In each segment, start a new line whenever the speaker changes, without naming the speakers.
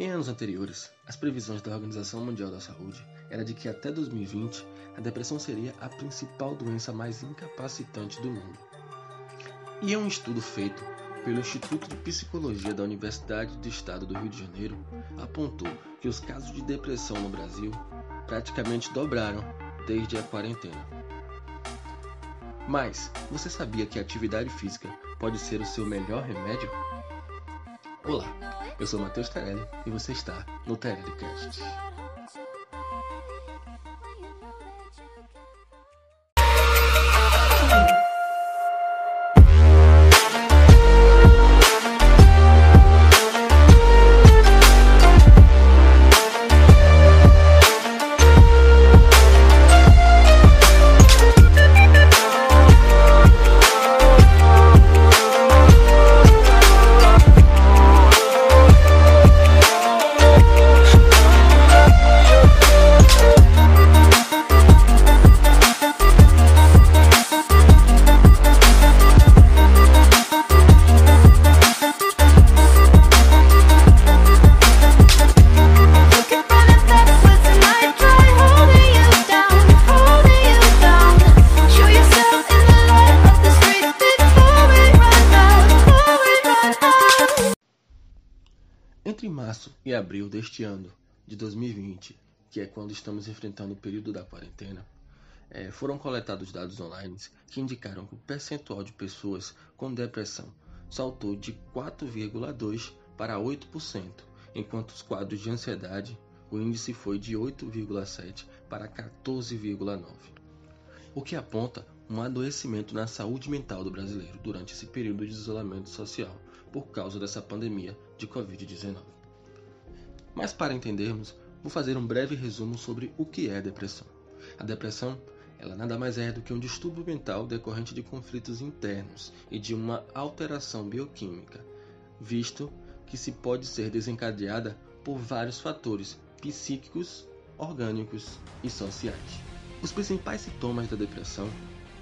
Em anos anteriores, as previsões da Organização Mundial da Saúde era de que até 2020 a depressão seria a principal doença mais incapacitante do mundo. E em um estudo feito pelo Instituto de Psicologia da Universidade do Estado do Rio de Janeiro, apontou que os casos de depressão no Brasil praticamente dobraram desde a quarentena. Mas você sabia que a atividade física pode ser o seu melhor remédio? Olá, eu sou Matheus Tarelli e você está no Cast. Entre março e abril deste ano de 2020, que é quando estamos enfrentando o período da quarentena, é, foram coletados dados online que indicaram que o percentual de pessoas com depressão saltou de 4,2% para 8%, enquanto os quadros de ansiedade, o índice foi de 8,7% para 14,9%, o que aponta um adoecimento na saúde mental do brasileiro durante esse período de isolamento social por causa dessa pandemia de Covid-19. Mas para entendermos, vou fazer um breve resumo sobre o que é depressão. A depressão ela nada mais é do que um distúrbio mental decorrente de conflitos internos e de uma alteração bioquímica, visto que se pode ser desencadeada por vários fatores psíquicos, orgânicos e sociais. Os principais sintomas da depressão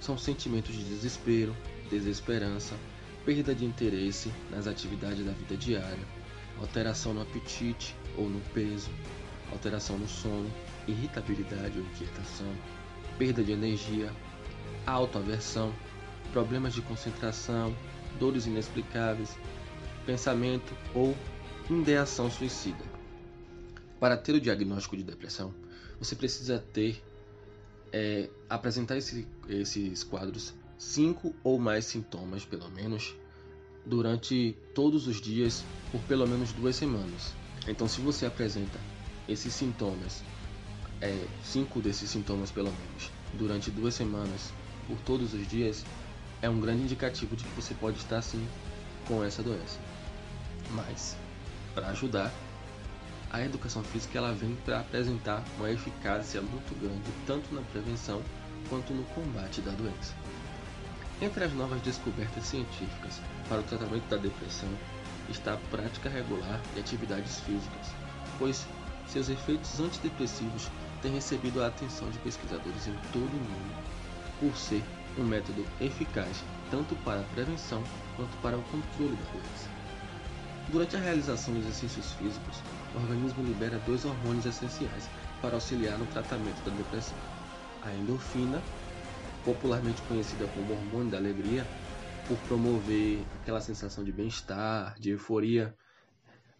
são sentimentos de desespero, desesperança, perda de interesse nas atividades da vida diária, alteração no apetite ou no peso, alteração no sono, irritabilidade ou inquietação, perda de energia, autoaversão, problemas de concentração, dores inexplicáveis, pensamento ou ideação suicida. Para ter o diagnóstico de depressão, você precisa ter é, apresentar esse, esses quadros cinco ou mais sintomas, pelo menos, durante todos os dias por pelo menos duas semanas. Então, se você apresenta esses sintomas, é, cinco desses sintomas pelo menos, durante duas semanas por todos os dias, é um grande indicativo de que você pode estar sim com essa doença. Mas, para ajudar, a educação física ela vem para apresentar uma eficácia muito grande tanto na prevenção quanto no combate da doença. Entre as novas descobertas científicas para o tratamento da depressão está a prática regular de atividades físicas, pois seus efeitos antidepressivos têm recebido a atenção de pesquisadores em todo o mundo, por ser um método eficaz tanto para a prevenção quanto para o controle da doença. Durante a realização de exercícios físicos, o organismo libera dois hormônios essenciais para auxiliar no tratamento da depressão: a endorfina popularmente conhecida como hormônio da alegria, por promover aquela sensação de bem-estar, de euforia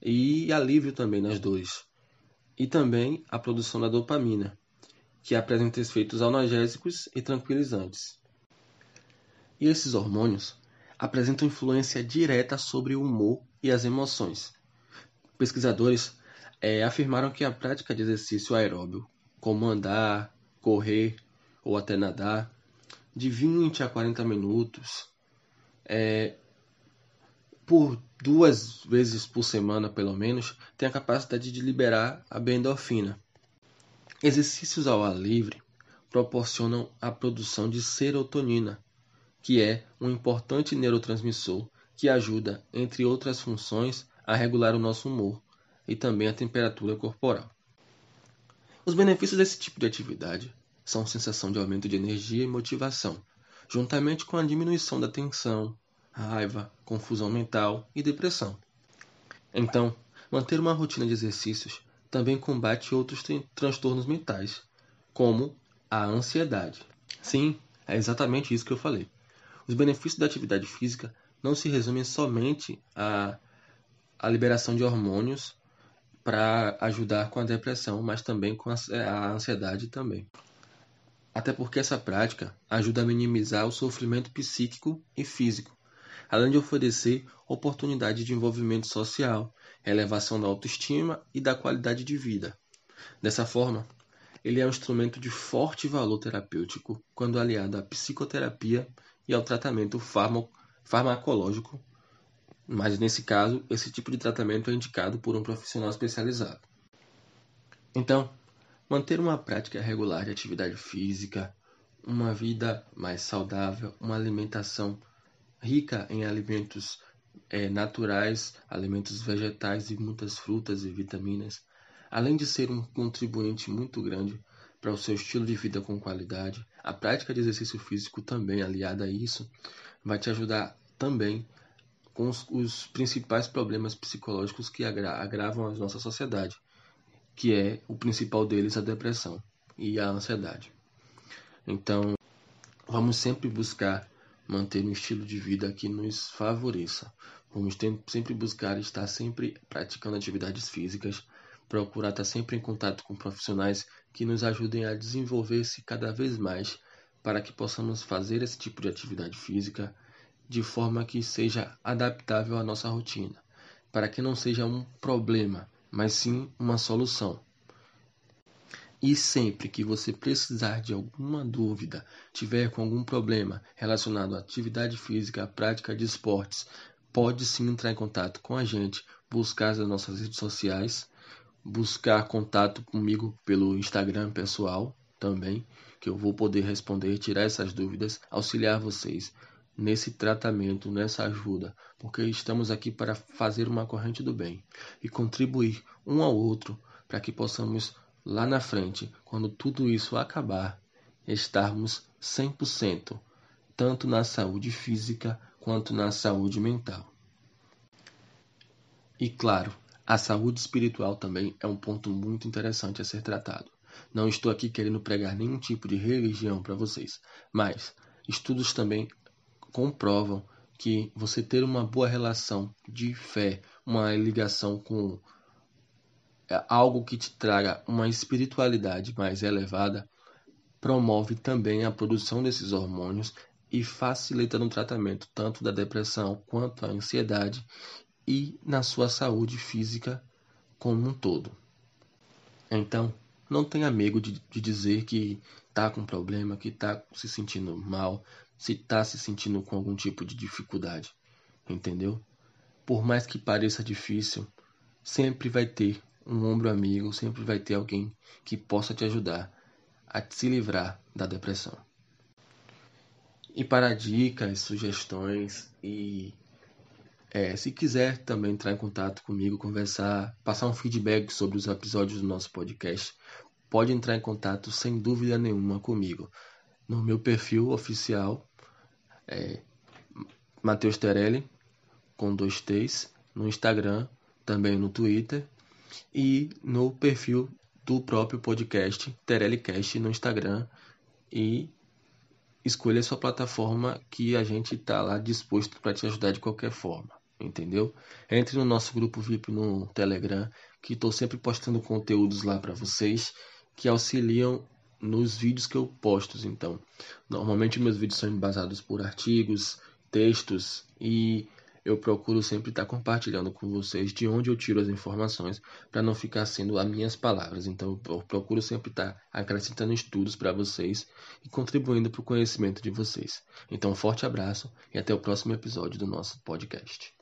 e alívio também nas dores. E também a produção da dopamina, que apresenta efeitos analgésicos e tranquilizantes. E esses hormônios apresentam influência direta sobre o humor e as emoções. Pesquisadores é, afirmaram que a prática de exercício aeróbio, como andar, correr ou até nadar, de 20 a 40 minutos, é, por duas vezes por semana pelo menos, tem a capacidade de liberar a endorfina. Exercícios ao ar livre proporcionam a produção de serotonina, que é um importante neurotransmissor que ajuda, entre outras funções, a regular o nosso humor e também a temperatura corporal. Os benefícios desse tipo de atividade são sensação de aumento de energia e motivação, juntamente com a diminuição da tensão, raiva, confusão mental e depressão. Então, Manter uma rotina de exercícios também combate outros transtornos mentais, como a ansiedade. Sim, é exatamente isso que eu falei. Os benefícios da atividade física não se resumem somente à, à liberação de hormônios para ajudar com a depressão, mas também com a, a ansiedade também. Até porque essa prática ajuda a minimizar o sofrimento psíquico e físico, além de oferecer oportunidade de envolvimento social, elevação da autoestima e da qualidade de vida. Dessa forma, ele é um instrumento de forte valor terapêutico quando aliado à psicoterapia e ao tratamento farmacológico, mas nesse caso, esse tipo de tratamento é indicado por um profissional especializado. Então, manter uma prática regular de atividade física, uma vida mais saudável, uma alimentação rica em alimentos é, naturais, alimentos vegetais e muitas frutas e vitaminas, além de ser um contribuinte muito grande para o seu estilo de vida com qualidade, a prática de exercício físico também aliada a isso vai te ajudar também com os, os principais problemas psicológicos que agra agravam a nossa sociedade, que é o principal deles a depressão e a ansiedade. Então, vamos sempre buscar manter um estilo de vida que nos favoreça. Vamos sempre buscar estar sempre praticando atividades físicas, procurar estar sempre em contato com profissionais que nos ajudem a desenvolver-se cada vez mais para que possamos fazer esse tipo de atividade física de forma que seja adaptável à nossa rotina, para que não seja um problema, mas sim uma solução. E sempre que você precisar de alguma dúvida, tiver com algum problema relacionado à atividade física, à prática de esportes, pode sim entrar em contato com a gente, buscar as nossas redes sociais, buscar contato comigo pelo Instagram pessoal também, que eu vou poder responder, tirar essas dúvidas, auxiliar vocês nesse tratamento, nessa ajuda, porque estamos aqui para fazer uma corrente do bem e contribuir um ao outro para que possamos lá na frente, quando tudo isso acabar, estarmos 100%, tanto na saúde física quanto na saúde mental. E claro, a saúde espiritual também é um ponto muito interessante a ser tratado. Não estou aqui querendo pregar nenhum tipo de religião para vocês, mas estudos também comprovam que você ter uma boa relação de fé, uma ligação com é algo que te traga uma espiritualidade mais elevada, promove também a produção desses hormônios e facilita no tratamento tanto da depressão quanto da ansiedade e na sua saúde física como um todo. Então, não tenha medo de, de dizer que está com problema, que está se sentindo mal, se está se sentindo com algum tipo de dificuldade, entendeu? Por mais que pareça difícil, sempre vai ter um ombro amigo, sempre vai ter alguém que possa te ajudar a se livrar da depressão. E para dicas, sugestões e é, se quiser também entrar em contato comigo, conversar, passar um feedback sobre os episódios do nosso podcast, pode entrar em contato sem dúvida nenhuma comigo no meu perfil oficial, é, Matheus Terelli, com dois T's, no Instagram, também no Twitter e no perfil do próprio podcast Terelicast no Instagram e escolha a sua plataforma que a gente está lá disposto para te ajudar de qualquer forma, entendeu? Entre no nosso grupo VIP no Telegram, que estou sempre postando conteúdos lá para vocês que auxiliam nos vídeos que eu posto. Então, normalmente meus vídeos são embasados por artigos, textos e eu procuro sempre estar compartilhando com vocês de onde eu tiro as informações para não ficar sendo as minhas palavras. Então eu procuro sempre estar acrescentando estudos para vocês e contribuindo para o conhecimento de vocês. Então um forte abraço e até o próximo episódio do nosso podcast.